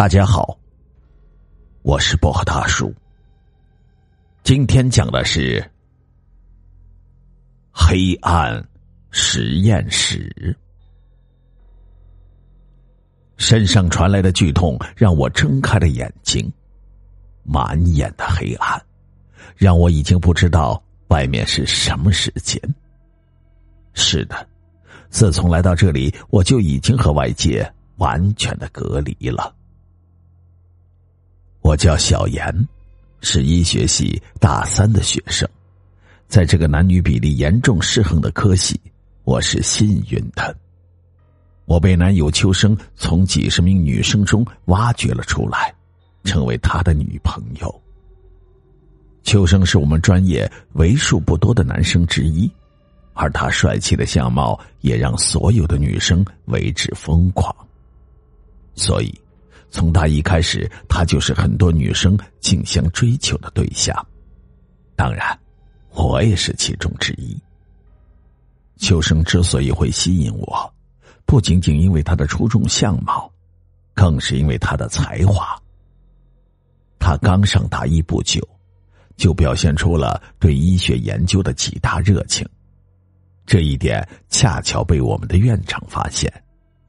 大家好，我是薄荷大叔。今天讲的是黑暗实验室。身上传来的剧痛让我睁开了眼睛，满眼的黑暗，让我已经不知道外面是什么时间。是的，自从来到这里，我就已经和外界完全的隔离了。我叫小严，是医学系大三的学生，在这个男女比例严重失衡的科系，我是幸运的。我被男友秋生从几十名女生中挖掘了出来，成为他的女朋友。秋生是我们专业为数不多的男生之一，而他帅气的相貌也让所有的女生为之疯狂，所以。从他一开始，他就是很多女生竞相追求的对象，当然，我也是其中之一。秋生之所以会吸引我，不仅仅因为他的出众相貌，更是因为他的才华。他刚上大一不久，就表现出了对医学研究的极大热情，这一点恰巧被我们的院长发现。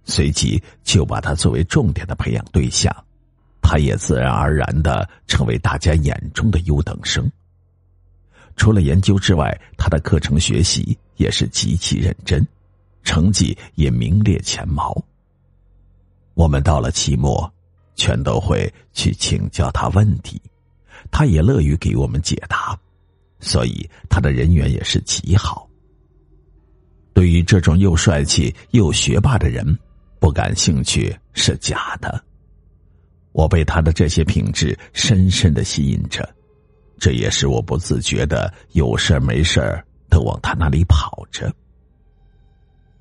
随即就把他作为重点的培养对象，他也自然而然的成为大家眼中的优等生。除了研究之外，他的课程学习也是极其认真，成绩也名列前茅。我们到了期末，全都会去请教他问题，他也乐于给我们解答，所以他的人缘也是极好。对于这种又帅气又学霸的人。不感兴趣是假的，我被他的这些品质深深的吸引着，这也是我不自觉的有事没事都往他那里跑着。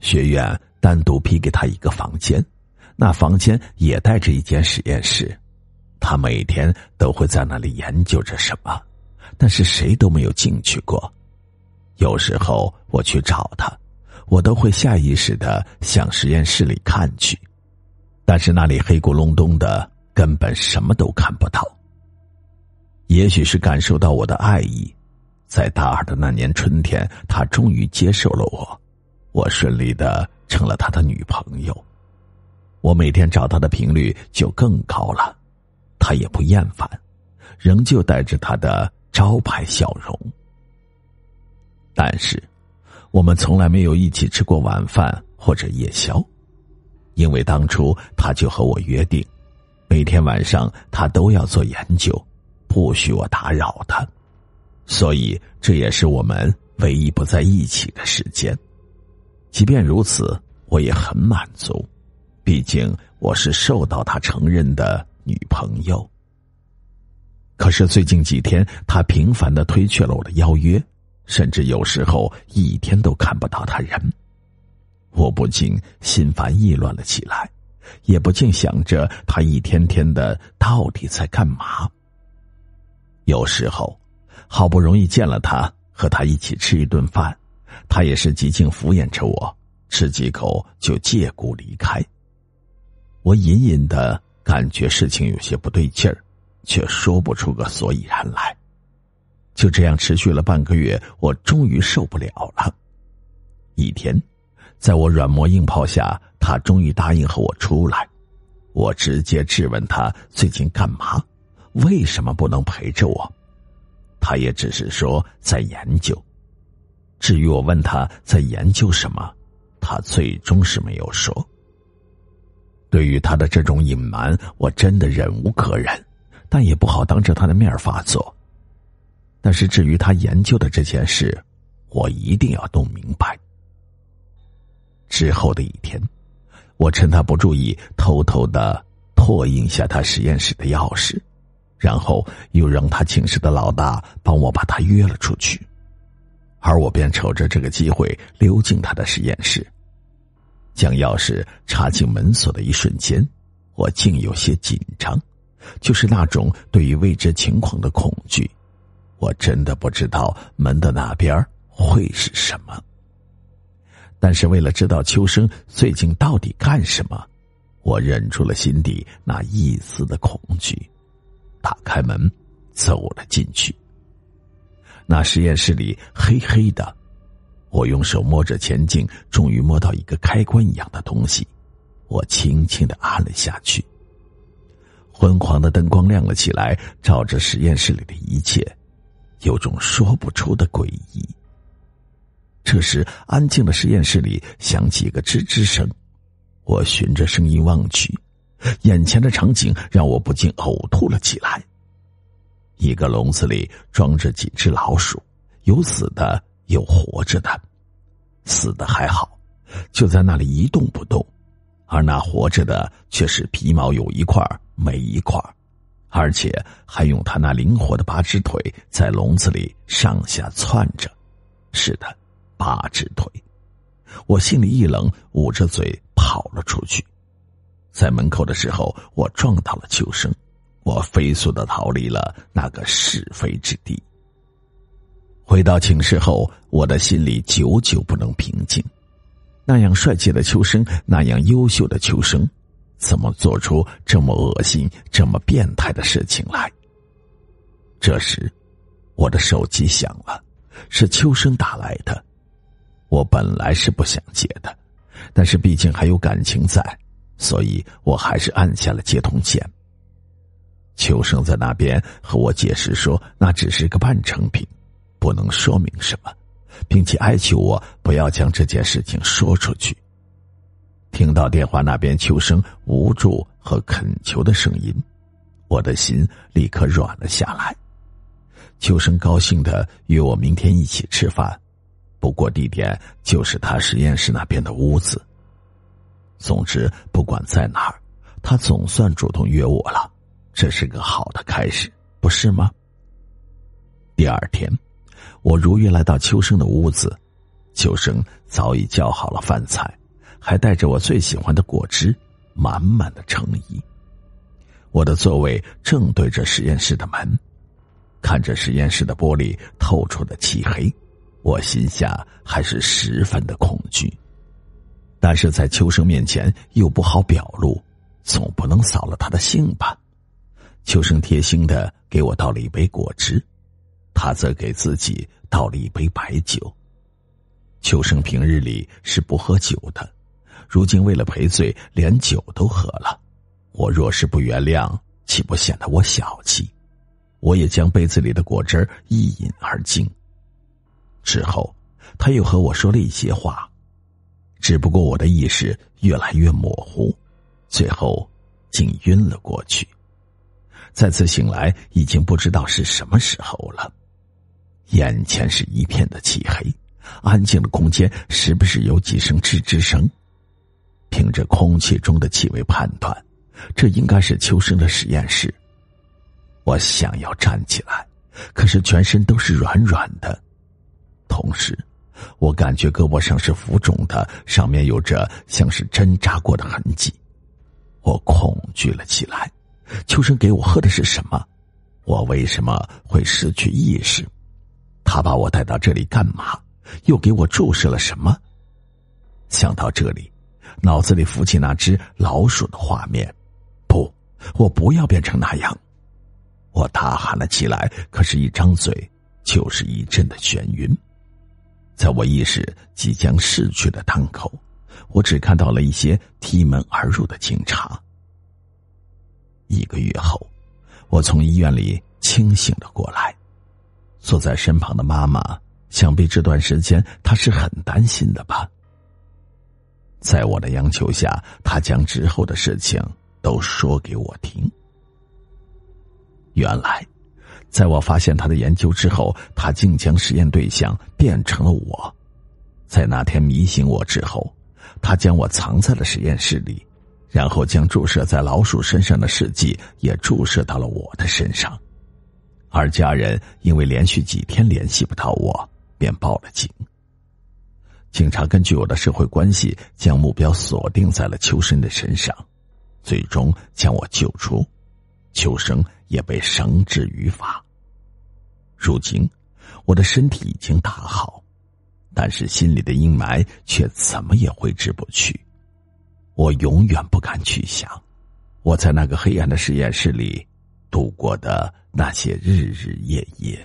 学院单独批给他一个房间，那房间也带着一间实验室，他每天都会在那里研究着什么，但是谁都没有进去过。有时候我去找他。我都会下意识的向实验室里看去，但是那里黑咕隆咚的，根本什么都看不到。也许是感受到我的爱意，在大二的那年春天，他终于接受了我，我顺利的成了他的女朋友。我每天找他的频率就更高了，他也不厌烦，仍旧带着他的招牌笑容。但是。我们从来没有一起吃过晚饭或者夜宵，因为当初他就和我约定，每天晚上他都要做研究，不许我打扰他，所以这也是我们唯一不在一起的时间。即便如此，我也很满足，毕竟我是受到他承认的女朋友。可是最近几天，他频繁的推却了我的邀约。甚至有时候一天都看不到他人，我不禁心烦意乱了起来，也不禁想着他一天天的到底在干嘛。有时候，好不容易见了他，和他一起吃一顿饭，他也是极尽敷衍着我，吃几口就借故离开。我隐隐的感觉事情有些不对劲儿，却说不出个所以然来。就这样持续了半个月，我终于受不了了。一天，在我软磨硬泡下，他终于答应和我出来。我直接质问他最近干嘛，为什么不能陪着我？他也只是说在研究。至于我问他在研究什么，他最终是没有说。对于他的这种隐瞒，我真的忍无可忍，但也不好当着他的面发作。但是至于他研究的这件事，我一定要弄明白。之后的一天，我趁他不注意，偷偷的拓印下他实验室的钥匙，然后又让他寝室的老大帮我把他约了出去，而我便瞅着这个机会溜进他的实验室，将钥匙插进门锁的一瞬间，我竟有些紧张，就是那种对于未知情况的恐惧。我真的不知道门的那边会是什么，但是为了知道秋生最近到底干什么，我忍住了心底那一丝的恐惧，打开门，走了进去。那实验室里黑黑的，我用手摸着前镜，终于摸到一个开关一样的东西，我轻轻的按了下去。昏黄的灯光亮了起来，照着实验室里的一切，有种说不出的诡异。这时，安静的实验室里响起一个吱吱声。我循着声音望去，眼前的场景让我不禁呕吐了起来。一个笼子里装着几只老鼠，有死的，有活着的。死的还好，就在那里一动不动；而那活着的却是皮毛有一块没一块，而且还用他那灵活的八只腿在笼子里上下窜着。是的，八只腿。我心里一冷，捂着嘴。跑了出去，在门口的时候，我撞到了秋生，我飞速的逃离了那个是非之地。回到寝室后，我的心里久久不能平静。那样帅气的秋生，那样优秀的秋生，怎么做出这么恶心、这么变态的事情来？这时，我的手机响了，是秋生打来的。我本来是不想接的。但是毕竟还有感情在，所以我还是按下了接通键。秋生在那边和我解释说，那只是个半成品，不能说明什么，并且哀求我不要将这件事情说出去。听到电话那边秋生无助和恳求的声音，我的心立刻软了下来。秋生高兴的约我明天一起吃饭。不过地点就是他实验室那边的屋子。总之，不管在哪儿，他总算主动约我了，这是个好的开始，不是吗？第二天，我如约来到秋生的屋子，秋生早已叫好了饭菜，还带着我最喜欢的果汁，满满的诚意。我的座位正对着实验室的门，看着实验室的玻璃透出的漆黑。我心下还是十分的恐惧，但是在秋生面前又不好表露，总不能扫了他的兴吧。秋生贴心的给我倒了一杯果汁，他则给自己倒了一杯白酒。秋生平日里是不喝酒的，如今为了赔罪，连酒都喝了。我若是不原谅，岂不显得我小气？我也将杯子里的果汁一饮而尽。之后，他又和我说了一些话，只不过我的意识越来越模糊，最后竟晕了过去。再次醒来，已经不知道是什么时候了。眼前是一片的漆黑，安静的空间时不时有几声吱吱声。凭着空气中的气味判断，这应该是秋生的实验室。我想要站起来，可是全身都是软软的。同时，我感觉胳膊上是浮肿的，上面有着像是针扎过的痕迹。我恐惧了起来。秋生给我喝的是什么？我为什么会失去意识？他把我带到这里干嘛？又给我注射了什么？想到这里，脑子里浮起那只老鼠的画面。不，我不要变成那样！我大喊了起来，可是，一张嘴就是一阵的眩晕。在我意识即将逝去的当口，我只看到了一些踢门而入的警察。一个月后，我从医院里清醒了过来，坐在身旁的妈妈，想必这段时间她是很担心的吧。在我的央求下，他将之后的事情都说给我听。原来。在我发现他的研究之后，他竟将实验对象变成了我。在那天迷醒我之后，他将我藏在了实验室里，然后将注射在老鼠身上的试剂也注射到了我的身上。而家人因为连续几天联系不到我，便报了警。警察根据我的社会关系，将目标锁定在了秋生的身上，最终将我救出。秋生也被绳之于法。如今，我的身体已经大好，但是心里的阴霾却怎么也挥之不去。我永远不敢去想，我在那个黑暗的实验室里度过的那些日日夜夜。